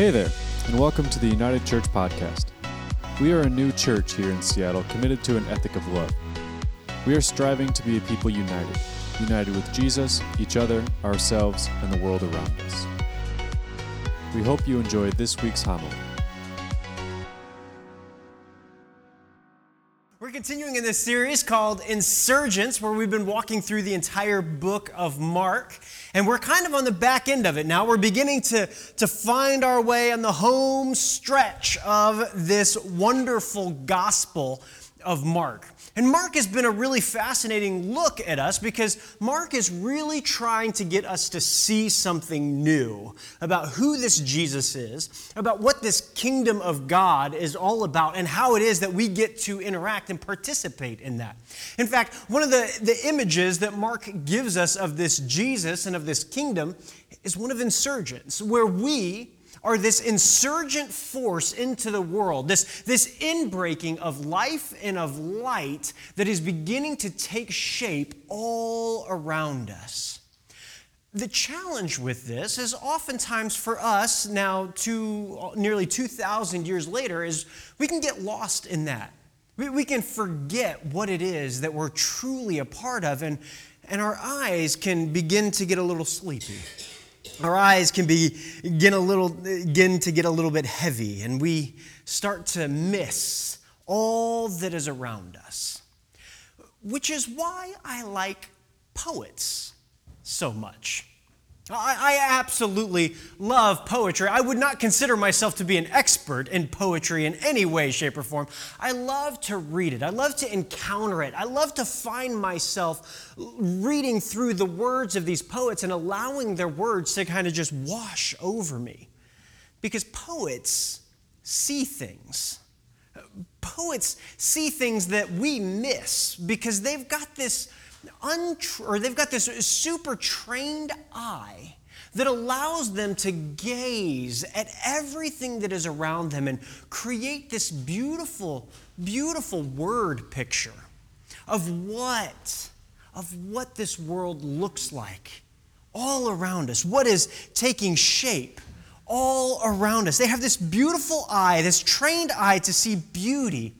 Hey there, and welcome to the United Church Podcast. We are a new church here in Seattle committed to an ethic of love. We are striving to be a people united, united with Jesus, each other, ourselves, and the world around us. We hope you enjoyed this week's homily. Continuing in this series called Insurgents, where we've been walking through the entire book of Mark. And we're kind of on the back end of it now. We're beginning to, to find our way on the home stretch of this wonderful gospel of Mark. And Mark has been a really fascinating look at us because Mark is really trying to get us to see something new about who this Jesus is, about what this kingdom of God is all about, and how it is that we get to interact and participate in that. In fact, one of the, the images that Mark gives us of this Jesus and of this kingdom is one of insurgents, where we, are this insurgent force into the world, this, this inbreaking of life and of light that is beginning to take shape all around us. The challenge with this is oftentimes for us now, two, nearly 2,000 years later, is we can get lost in that. We, we can forget what it is that we're truly a part of, and, and our eyes can begin to get a little sleepy our eyes can begin a little begin to get a little bit heavy and we start to miss all that is around us which is why i like poets so much I, absolutely love poetry. I would not consider myself to be an expert in poetry in any way, shape, or form. I love to read it. I love to encounter it. I love to find myself reading through the words of these poets and allowing their words to kind of just wash over me. Because poets see things. Poets see things that we miss because they've got this or they've got this super trained eye that allows them to gaze at everything that is around them and create this beautiful, beautiful word picture of what, of what this world looks like all around us, what is taking shape all around us. They have this beautiful eye, this trained eye to see beauty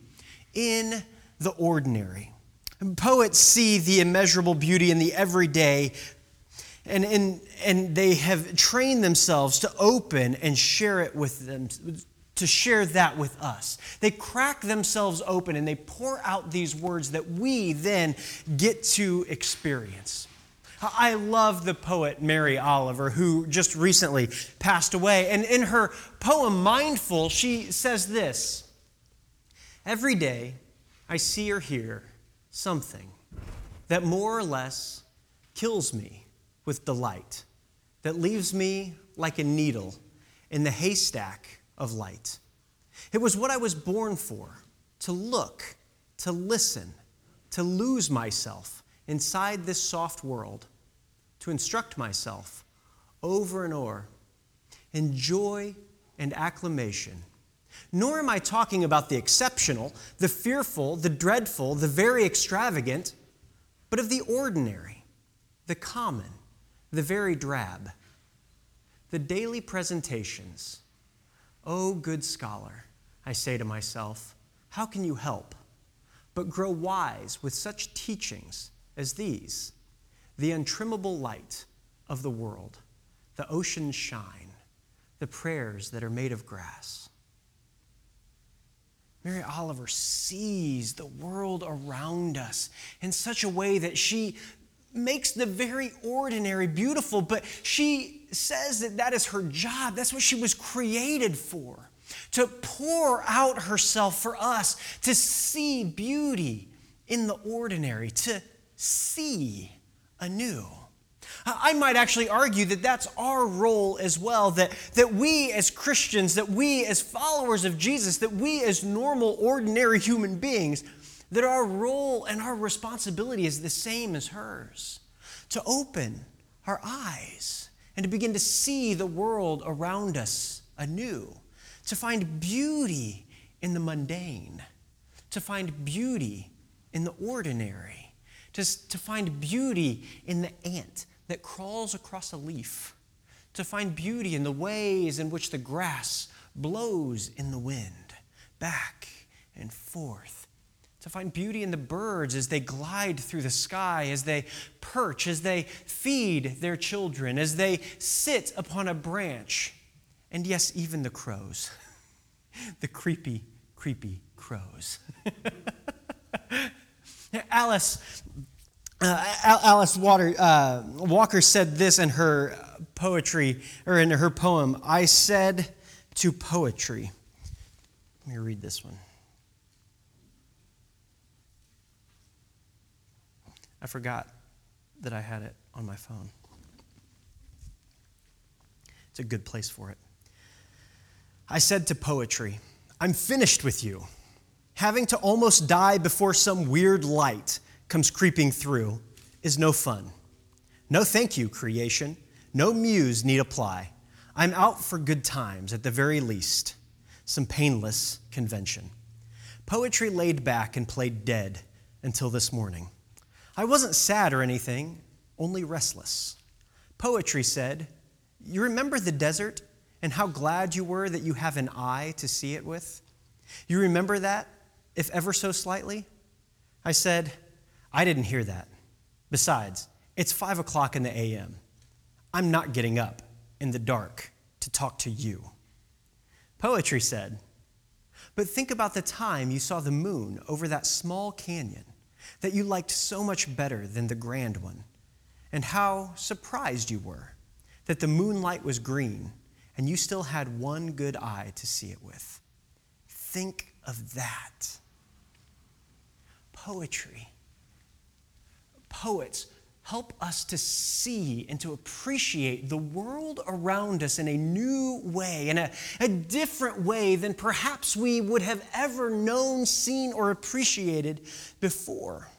in the ordinary. Poets see the immeasurable beauty in the everyday, and, and, and they have trained themselves to open and share it with them, to share that with us. They crack themselves open and they pour out these words that we then get to experience. I love the poet Mary Oliver, who just recently passed away. And in her poem, Mindful, she says this Every day I see or hear something that more or less kills me with delight, that leaves me like a needle in the haystack of light. It was what I was born for to look, to listen, to lose myself inside this soft world, to instruct myself over and over in joy and acclamation nor am I talking about the exceptional, the fearful, the dreadful, the very extravagant, but of the ordinary, the common, the very drab. The daily presentations. Oh, good scholar, I say to myself, how can you help but grow wise with such teachings as these? The untrimmable light of the world, the ocean's shine, the prayers that are made of grass Mary Oliver sees the world around us in such a way that she makes the very ordinary beautiful, but she says that that is her job. That's what she was created for to pour out herself for us, to see beauty in the ordinary, to see anew. I might actually argue that that's our role as well, that, that we as Christians, that we as followers of Jesus, that we as normal, ordinary human beings, that our role and our responsibility is the same as hers. To open our eyes and to begin to see the world around us anew, to find beauty in the mundane, to find beauty in the ordinary, to, to find beauty in the ant that crawls across a leaf, to find beauty in the ways in which the grass blows in the wind, back and forth. To find beauty in the birds as they glide through the sky, as they perch, as they feed their children, as they sit upon a branch. And yes, even the crows, the creepy, creepy crows. Alice, uh, Alice Water, uh, Walker said this in her poetry, or in her poem I said to poetry. Let me read this one. I forgot that I had it on my phone. It's a good place for it. I said to poetry, I'm finished with you. Having to almost die before some weird light comes creeping through is no fun. No thank you, creation. No muse need apply. I'm out for good times, at the very least, some painless convention. Poetry laid back and played dead until this morning. I wasn't sad or anything, only restless. Poetry said, You remember the desert and how glad you were that you have an eye to see it with? You remember that, if ever so slightly? I said, I didn't hear that. Besides, it's five o'clock in the AM. I'm not getting up in the dark to talk to you. Poetry said, But think about the time you saw the moon over that small canyon that you liked so much better than the grand one, and how surprised you were that the moonlight was green and you still had one good eye to see it with. Think of that. Poetry. Poets help us to see and to appreciate the world around us in a new way, in a, a different way than perhaps we would have ever known, seen, or appreciated before.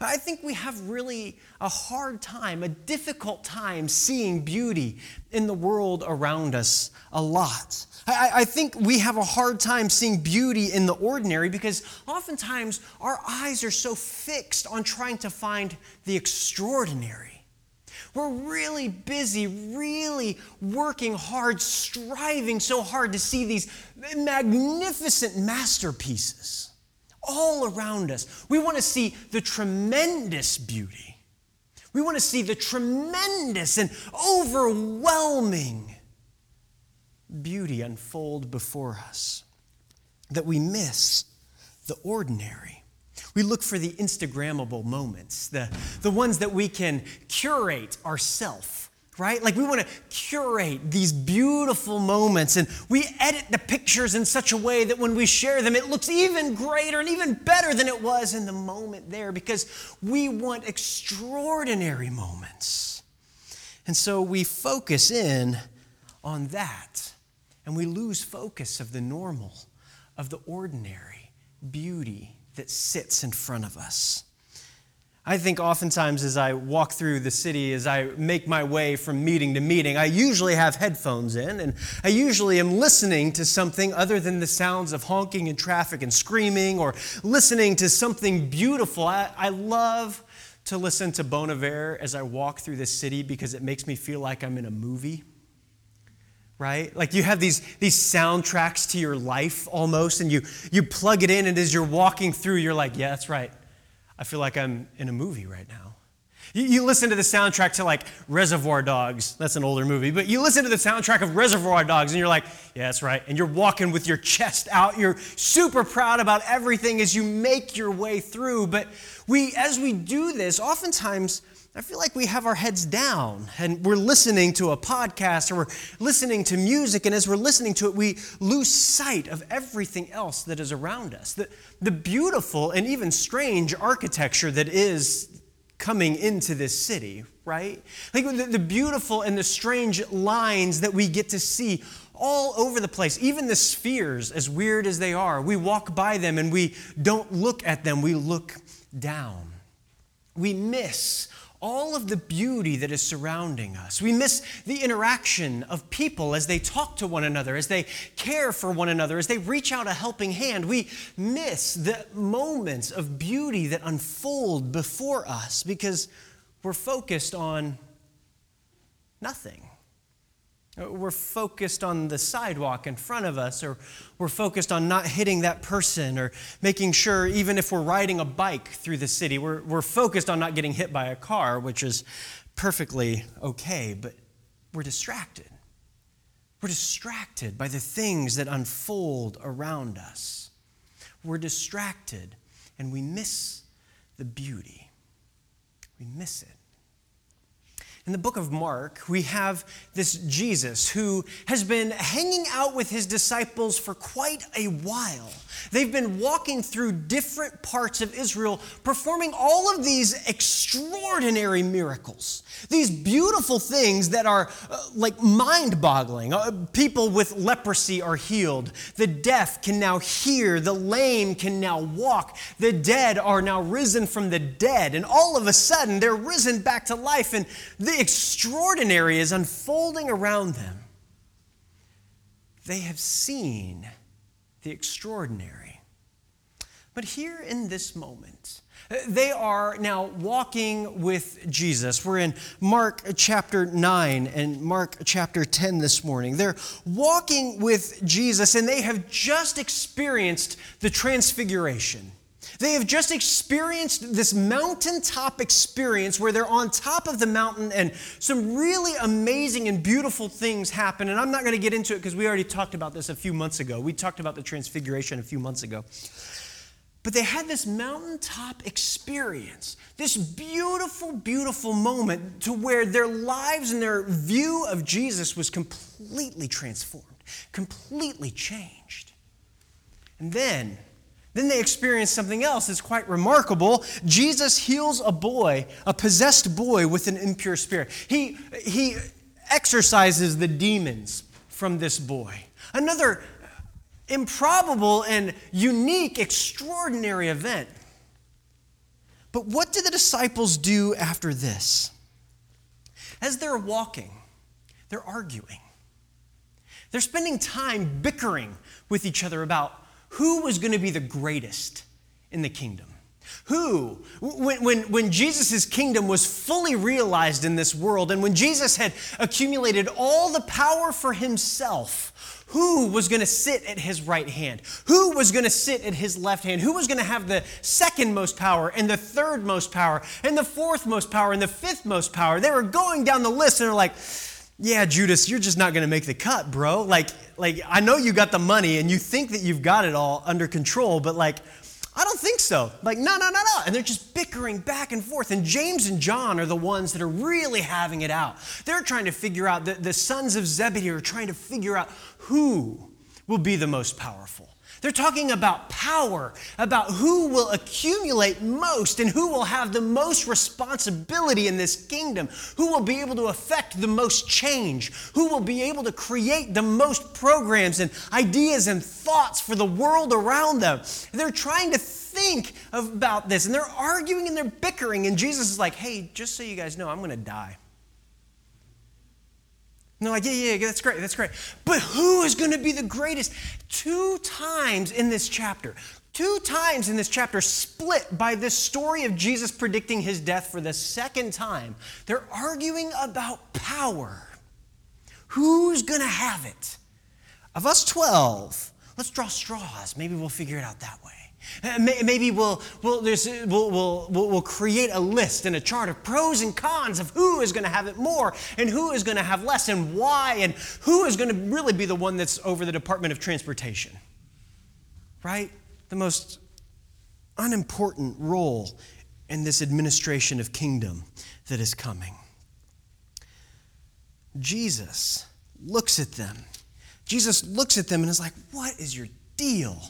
I think we have really a hard time, a difficult time seeing beauty in the world around us a lot. I, I, think we have a hard time seeing beauty in the ordinary because oftentimes our eyes are so fixed on trying to find the extraordinary. We're really busy, really working hard, striving so hard to see these magnificent masterpieces all around us. We want to see the tremendous beauty. We want to see the tremendous and overwhelming beauty unfold before us that we miss the ordinary. We look for the Instagrammable moments, the, the ones that we can curate ourselves right? Like we want to curate these beautiful moments and we edit the pictures in such a way that when we share them, it looks even greater and even better than it was in the moment there because we want extraordinary moments. And so we focus in on that and we lose focus of the normal, of the ordinary beauty that sits in front of us. I think oftentimes as I walk through the city, as I make my way from meeting to meeting, I usually have headphones in and I usually am listening to something other than the sounds of honking and traffic and screaming or listening to something beautiful. I, I love to listen to Bon Iver as I walk through the city because it makes me feel like I'm in a movie right? Like you have these, these soundtracks to your life almost, and you, you plug it in, and as you're walking through, you're like, yeah, that's right. I feel like I'm in a movie right now. You, you, listen to the soundtrack to like Reservoir Dogs. That's an older movie, but you listen to the soundtrack of Reservoir Dogs and you're like, yeah, that's right. And you're walking with your chest out. You're super proud about everything as you make your way through. But we, as we do this, oftentimes, I feel like we have our heads down and we're listening to a podcast or we're listening to music, and as we're listening to it, we lose sight of everything else that is around us. The, the beautiful and even strange architecture that is coming into this city, right? Like the, the beautiful and the strange lines that we get to see all over the place, even the spheres, as weird as they are. We walk by them and we don't look at them, we look down. We miss all of the beauty that is surrounding us. We miss the interaction of people as they talk to one another, as they care for one another, as they reach out a helping hand. We miss the moments of beauty that unfold before us because we're focused on nothing. Uh, we're focused on the sidewalk in front of us, or we're focused on not hitting that person, or making sure, even if we're riding a bike through the city, we're, we're focused on not getting hit by a car, which is perfectly okay, but we're distracted. We're distracted by the things that unfold around us. We're distracted and we miss the beauty. We miss it. In the book of Mark, we have this Jesus who has been hanging out with his disciples for quite a while. They've been walking through different parts of Israel, performing all of these extraordinary miracles, these beautiful things that are uh, like mind boggling. Uh, people with leprosy are healed, the deaf can now hear, the lame can now walk, the dead are now risen from the dead, and all of a sudden they're risen back to life. And the extraordinary is unfolding around them. They have seen the extraordinary. But here in this moment, they are now walking with Jesus. We're in Mark chapter 9 and Mark chapter 10 this morning. They're walking with Jesus and they have just experienced the transfiguration. They have just experienced this mountaintop experience where they're on top of the mountain and some really amazing and beautiful things happen. And I'm not going to get into it because we already talked about this a few months ago. We talked about the transfiguration a few months ago. But they had this mountaintop experience, this beautiful, beautiful moment to where their lives and their view of Jesus was completely transformed, completely changed. And then, then they experience something else that's quite remarkable. Jesus heals a boy, a possessed boy with an impure spirit. He, he exorcises the demons from this boy. Another improbable and unique, extraordinary event. But what do the disciples do after this? As they're walking, they're arguing. They're spending time bickering with each other about who was going to be the greatest in the kingdom. Who, when, when, when Jesus' kingdom was fully realized in this world, and when Jesus had accumulated all the power for himself, who was going to sit at his right hand? Who was going to sit at his left hand? Who was going to have the second most power, and the third most power, and the fourth most power, and the fifth most power? They were going down the list, and they're like, yeah, Judas, you're just not going to make the cut, bro. Like, like I know you got the money and you think that you've got it all under control, but like, I don't think so. Like, no, no, no, no. And they're just bickering back and forth. And James and John are the ones that are really having it out. They're trying to figure out, the, the sons of Zebedee are trying to figure out who will be the most powerful. They're talking about power, about who will accumulate most and who will have the most responsibility in this kingdom, who will be able to affect the most change, who will be able to create the most programs and ideas and thoughts for the world around them. They're trying to think about this and they're arguing and they're bickering, and Jesus is like, hey, just so you guys know, I'm going to die. And they're like, yeah, yeah, yeah, that's great, that's great. But who is going to be the greatest? Two times in this chapter, two times in this chapter, split by this story of Jesus predicting his death for the second time, they're arguing about power. Who's going to have it? Of us 12, let's draw straws. Maybe we'll figure it out that way. Uh, maybe we'll, we'll, we'll, we'll, we'll, create a list and a chart of pros and cons of who is going to have it more and who is going to have less and why and who is going to really be the one that's over the Department of Transportation. Right? The most unimportant role in this administration of kingdom that is coming. Jesus looks at them. Jesus looks at them and is like, What is your deal?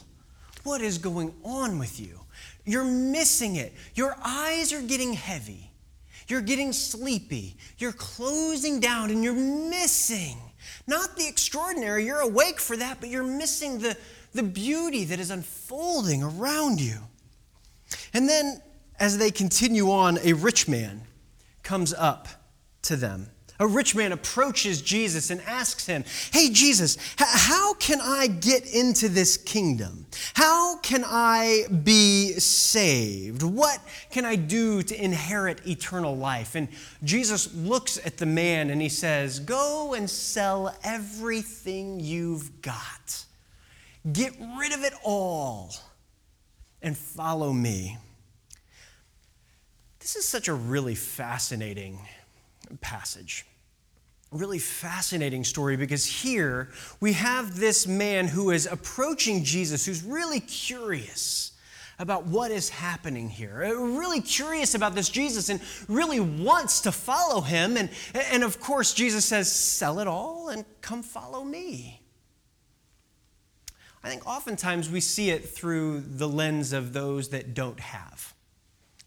What is going on with you? You're missing it. Your eyes are getting heavy. You're getting sleepy. You're closing down and you're missing not the extraordinary. You're awake for that, but you're missing the, the beauty that is unfolding around you. And then, as they continue on, a rich man comes up to them A rich man approaches Jesus and asks him, Hey, Jesus, how can I get into this kingdom? How can I be saved? What can I do to inherit eternal life? And Jesus looks at the man and he says, Go and sell everything you've got, get rid of it all, and follow me. This is such a really fascinating passage. Really fascinating story because here we have this man who is approaching Jesus who's really curious about what is happening here. Uh, really curious about this Jesus and really wants to follow him. And, and of course, Jesus says, Sell it all and come follow me. I think oftentimes we see it through the lens of those that don't have.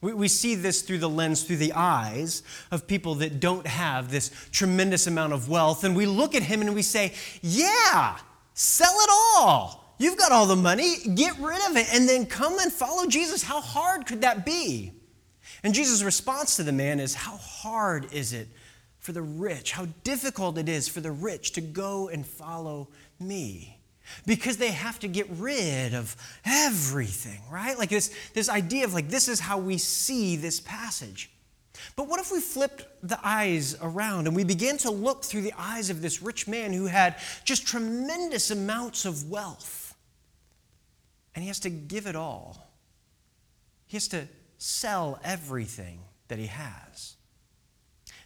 We, we see this through the lens, through the eyes of people that don't have this tremendous amount of wealth. And we look at him and we say, Yeah, sell it all. You've got all the money, get rid of it, and then come and follow Jesus. How hard could that be? And Jesus' response to the man is, How hard is it for the rich? How difficult it is for the rich to go and follow me? Because they have to get rid of everything, right? Like this, this idea of like, this is how we see this passage. But what if we flipped the eyes around and we began to look through the eyes of this rich man who had just tremendous amounts of wealth? And he has to give it all, he has to sell everything that he has.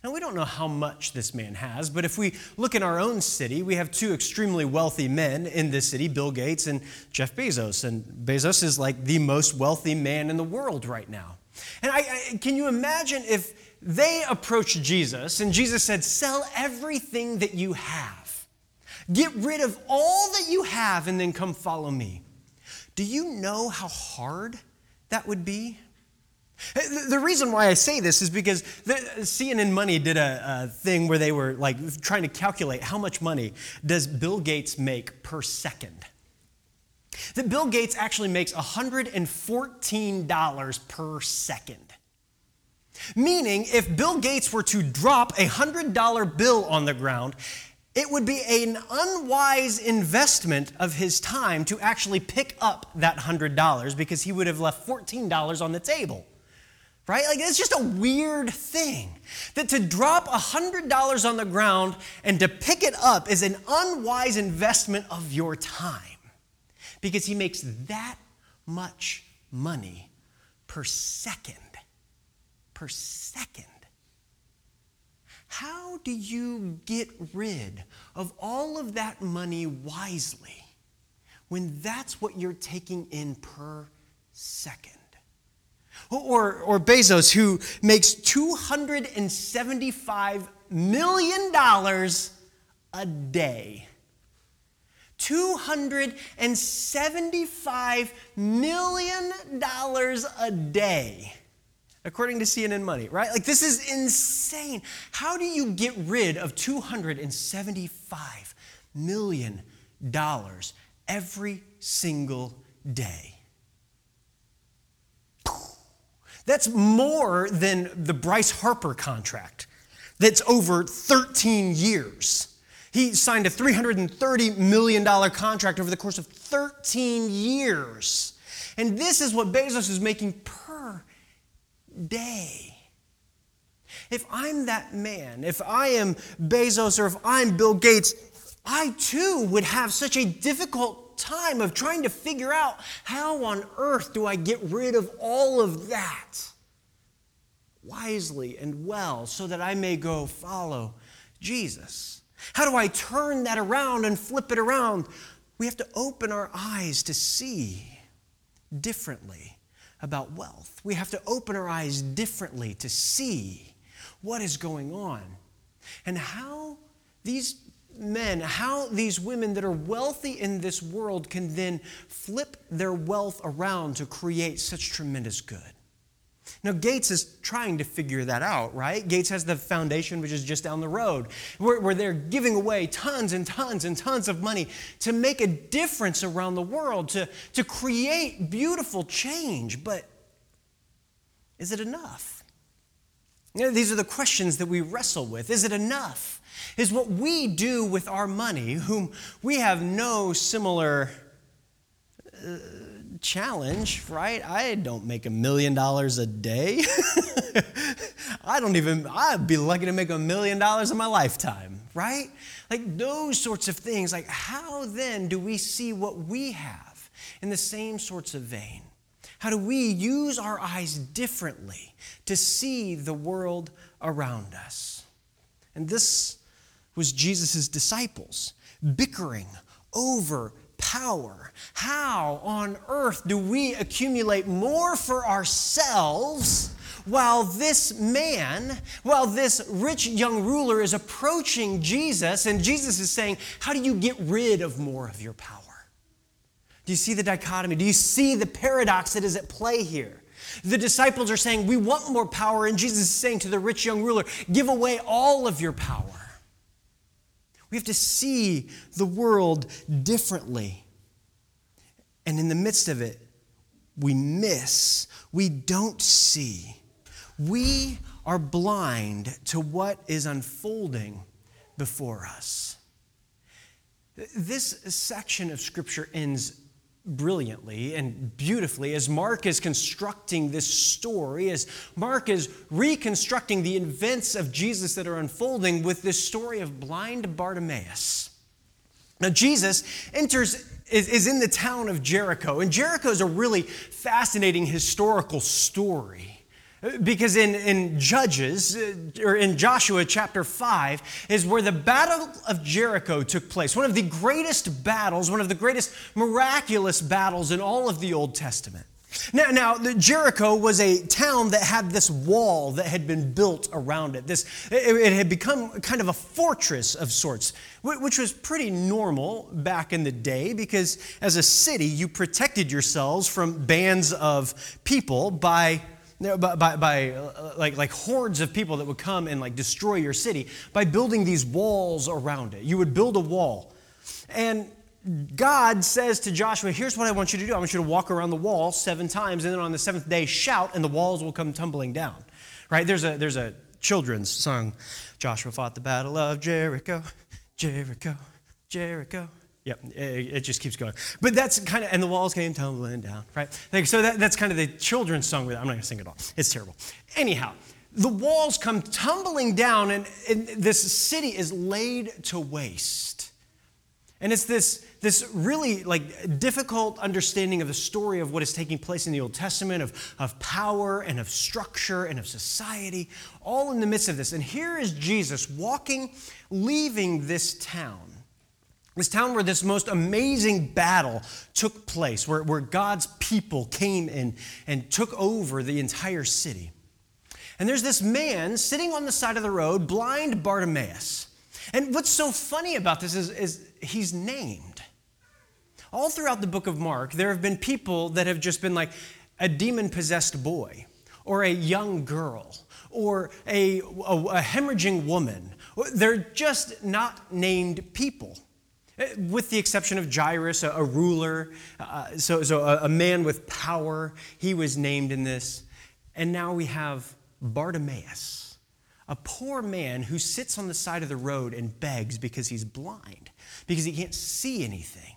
Now, we don't know how much this man has, but if we look in our own city, we have two extremely wealthy men in this city Bill Gates and Jeff Bezos. And Bezos is like the most wealthy man in the world right now. And I, I, can you imagine if they approached Jesus and Jesus said, Sell everything that you have, get rid of all that you have, and then come follow me? Do you know how hard that would be? The reason why I say this is because CNN Money did a, a, thing where they were like trying to calculate how much money does Bill Gates make per second. That Bill Gates actually makes $114 per second. Meaning, if Bill Gates were to drop a $100 bill on the ground, it would be an unwise investment of his time to actually pick up that $100 because he would have left $14 on the table right? Like it's just a weird thing. That to drop $100 on the ground and to pick it up is an unwise investment of your time because he makes that much money per second. Per second. How do you get rid of all of that money wisely when that's what you're taking in per second? Or, or Bezos, who makes $275 million a day. $275 million a day, according to CNN Money, right? Like, this is insane. How do you get rid of $275 million every single day? That's more than the Bryce Harper contract, that's over 13 years. He signed a $330 million contract over the course of 13 years. And this is what Bezos is making per day. If I'm that man, if I am Bezos or if I'm Bill Gates, I too would have such a difficult time of trying to figure out how on earth do I get rid of all of that wisely and well so that I may go follow Jesus? How do I turn that around and flip it around? We have to open our eyes to see differently about wealth. We have to open our eyes differently to see what is going on and how these men, how these women that are wealthy in this world can then flip their wealth around to create such tremendous good. Now, Gates is trying to figure that out, right? Gates has the foundation, which is just down the road, where, where, they're giving away tons and tons and tons of money to make a difference around the world, to, to create beautiful change. But is it enough? You know, these are the questions that we wrestle with. Is it enough? Is what we do with our money, whom we have no similar uh, challenge, right? I don't make a million dollars a day. I don't even, I'd be lucky to make a million dollars in my lifetime, right? Like those sorts of things. Like, how then do we see what we have in the same sorts of vein? How do we use our eyes differently to see the world around us? And this was Jesus' disciples bickering over power. How on earth do we accumulate more for ourselves while this man, while this rich young ruler is approaching Jesus and Jesus is saying, How do you get rid of more of your power? Do you see the dichotomy? Do you see the paradox that is at play here? The disciples are saying, We want more power, and Jesus is saying to the rich young ruler, Give away all of your power. We have to see the world differently. And in the midst of it, we miss, we don't see. We are blind to what is unfolding before us. This section of Scripture ends brilliantly and beautifully as Mark is constructing this story, as Mark is reconstructing the events of Jesus that are unfolding with this story of blind Bartimaeus. Now, Jesus enters, is, in the town of Jericho, and Jericho is a really fascinating historical story. Because in, in Judges, uh, or in Joshua chapter 5, is where the Battle of Jericho took place. One of the greatest battles, one of the greatest miraculous battles in all of the Old Testament. Now, now Jericho was a town that had this wall that had been built around it. This, it, it had become kind of a fortress of sorts, which was pretty normal back in the day because as a city, you protected yourselves from bands of people by by, by like, like hordes of people that would come and like destroy your city by building these walls around it. You would build a wall. And God says to Joshua, Here's what I want you to do. I want you to walk around the wall seven times, and then on the seventh day, shout, and the walls will come tumbling down. Right? There's a, there's a children's song Joshua fought the battle of Jericho, Jericho, Jericho. Yep, it, just keeps going. But that's kind of, and the walls came tumbling down, right? Like, so that, that's kind of the children's song. With, I'm not going to sing it all. It's terrible. Anyhow, the walls come tumbling down, and, and this city is laid to waste. And it's this, this really like difficult understanding of the story of what is taking place in the Old Testament, of, of power and of structure and of society, all in the midst of this. And here is Jesus walking, leaving this town this town where this most amazing battle took place, where, where God's people came in and took over the entire city. And there's this man sitting on the side of the road, blind Bartimaeus. And what's so funny about this is, is he's named. All throughout the book of Mark, there have been people that have just been like a demon possessed boy, or a young girl, or a, a, a hemorrhaging woman. They're just not named people. Eh, with the exception of Jairus, a, a ruler, uh, so, so a, a man with power, he was named in this. And now we have Bartimaeus, a poor man who sits on the side of the road and begs because he's blind, because he can't see anything.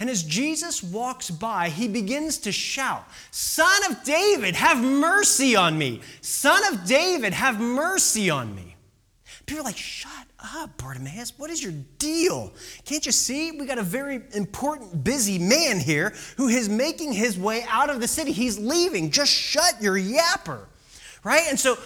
And as Jesus walks by, he begins to shout, Son of David, have mercy on me! Son of David, have mercy on me! People are like, Shut up, Bartimaeus. What is your deal? Can't you see? We got a very important, busy man here who is making his way out of the city. He's leaving. Just shut your yapper. Right? And so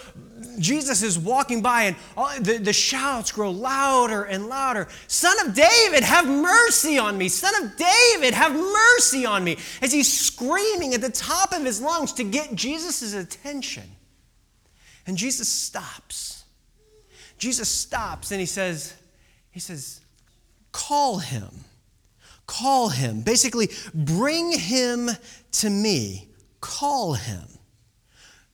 Jesus is walking by, and all, the, the shouts grow louder and louder. Son of David, have mercy on me. Son of David, have mercy on me. As he's screaming at the top of his lungs to get Jesus' attention. And Jesus stops Jesus stops and he says, he says, call him. Call him. Basically, bring him to me. Call him.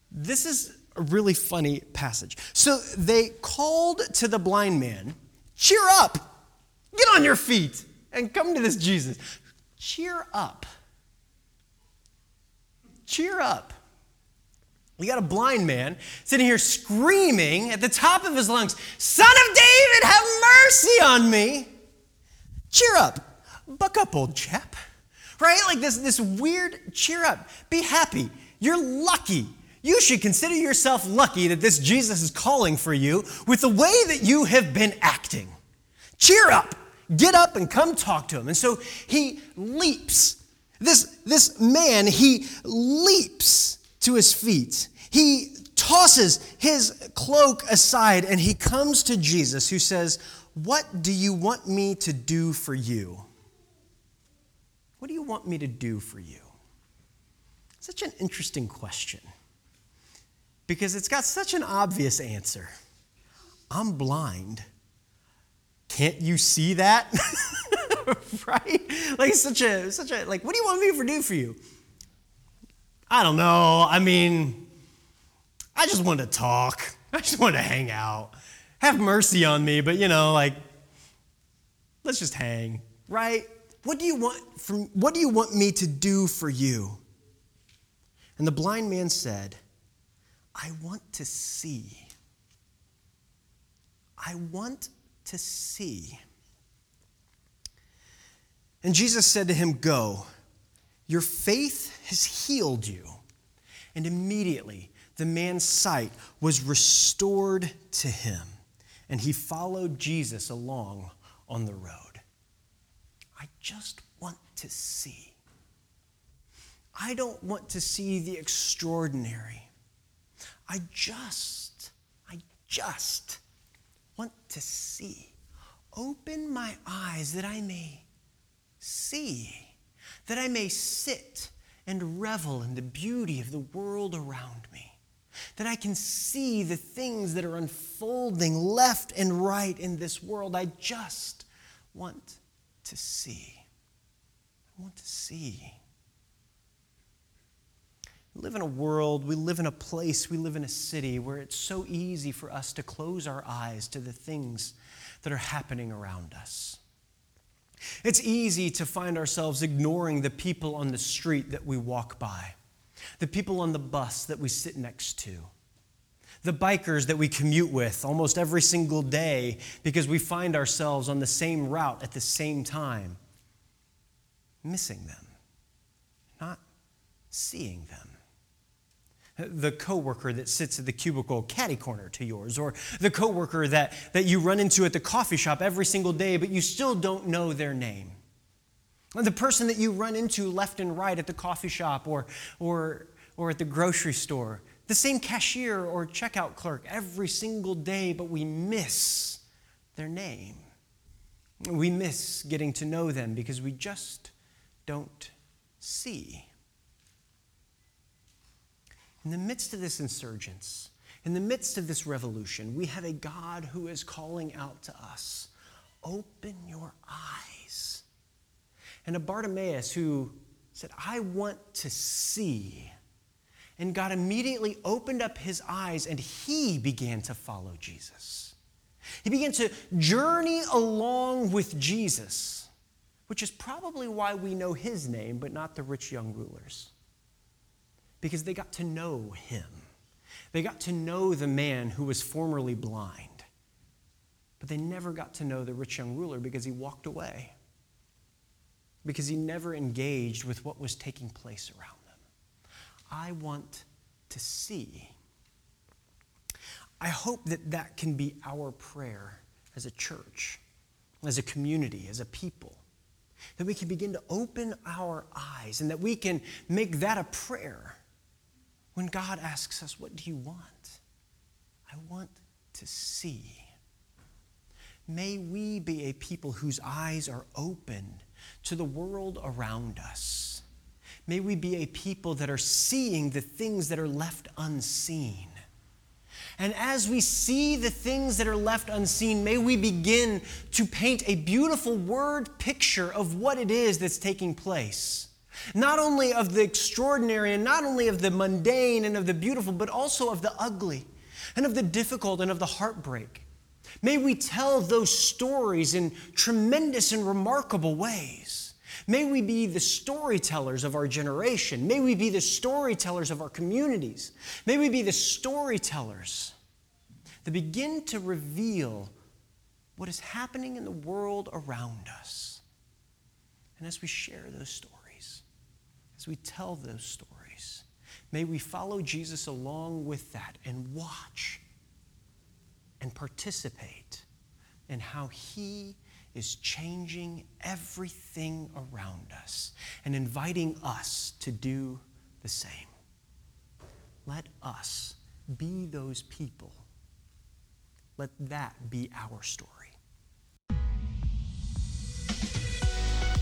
This is a really funny passage. So they called to the blind man, cheer up, get on your feet, and come to this Jesus. Cheer up. Cheer up. You got a blind man sitting here screaming at the top of his lungs, Son of David, have mercy on me. Cheer up. Buck up, old chap. Right? Like this, this weird cheer up. Be happy. You're lucky. You should consider yourself lucky that this Jesus is calling for you with the way that you have been acting. Cheer up. Get up and come talk to him. And so he leaps. This, this man, he leaps to his feet. He tosses his cloak aside and he comes to Jesus, who says, What do you want me to do for you? What do you want me to do for you? Such an interesting question because it's got such an obvious answer. I'm blind. Can't you see that? right? Like such a such a like what do you want me to do for you? I don't know. I mean, I just want to talk. I just want to hang out. Have mercy on me, but you know, like let's just hang, right? What do you want from what do you want me to do for you? And the blind man said, I want to see. I want to see. And Jesus said to him, Go, your faith has healed you. And immediately the man's sight was restored to him, and he followed Jesus along on the road. I just want to see. I don't want to see the extraordinary. I just, I just want to see. Open my eyes that I may see, that I may sit and revel in the beauty of the world around me, that I can see the things that are unfolding left and right in this world. I just want to see. I want to see. We live in a world, we live in a place, we live in a city where it's so easy for us to close our eyes to the things that are happening around us. It's easy to find ourselves ignoring the people on the street that we walk by, the people on the bus that we sit next to, the bikers that we commute with almost every single day because we find ourselves on the same route at the same time, missing them, not seeing them the coworker that sits at the cubicle catty corner to yours, or the coworker that, that you run into at the coffee shop every single day, but you still don't know their name. The person that you run into left and right at the coffee shop or, or, or at the grocery store. The same cashier or checkout clerk every single day, but we miss their name. We miss getting to know them because we just don't see. In the midst of this insurgence, in the midst of this revolution, we have a God who is calling out to us open your eyes. And a Bartimaeus who said, I want to see. And God immediately opened up his eyes and he began to follow Jesus. He began to journey along with Jesus, which is probably why we know his name, but not the rich young rulers because they got to know him. They got to know the man who was formerly blind. But they never got to know the rich young ruler because he walked away, because he never engaged with what was taking place around them. I want to see. I hope that that can be our prayer as a church, as a community, as a people. That we can begin to open our eyes and that we can make that a prayer when God asks us, What do you want? I want to see. May we be a people whose eyes are open to the world around us. May we be a people that are seeing the things that are left unseen. And as we see the things that are left unseen, may we begin to paint a beautiful word picture of what it is that's taking place not only of the extraordinary and not only of the mundane and of the beautiful, but also of the ugly and of the difficult and of the heartbreak. May we tell those stories in tremendous and remarkable ways. May we be the storytellers of our generation. May we be the storytellers of our communities. May we be the storytellers that begin to reveal what is happening in the world around us. And as we share those stories, we tell those stories, may we follow Jesus along with that and watch and participate in how he is changing everything around us and inviting us to do the same. Let us be those people. Let that be our story.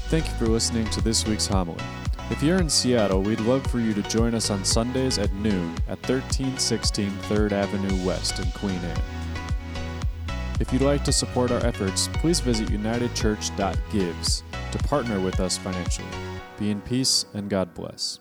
Thank you for listening to this week's homily. If you're in Seattle, we'd love for you to join us on Sundays at noon at 1316 3rd Avenue West in Queen Anne. If you'd like to support our efforts, please visit unitedchurch.gives to partner with us financially. Be in peace and God bless.